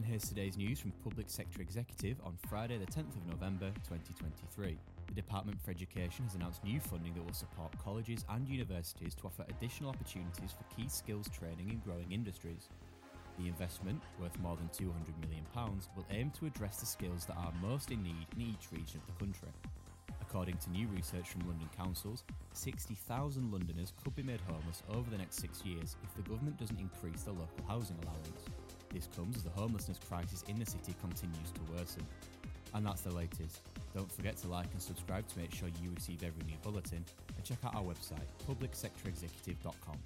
and here's today's news from Public Sector Executive on Friday, the 10th of November 2023. The Department for Education has announced new funding that will support colleges and universities to offer additional opportunities for key skills training in growing industries. The investment, worth more than £200 million, will aim to address the skills that are most in need in each region of the country. According to new research from London councils, 60,000 Londoners could be made homeless over the next six years if the government doesn't increase the local housing allowance. This comes as the homelessness crisis in the city continues to worsen. And that's the latest. Don't forget to like and subscribe to make sure you receive every new bulletin and check out our website, publicsectorexecutive.com.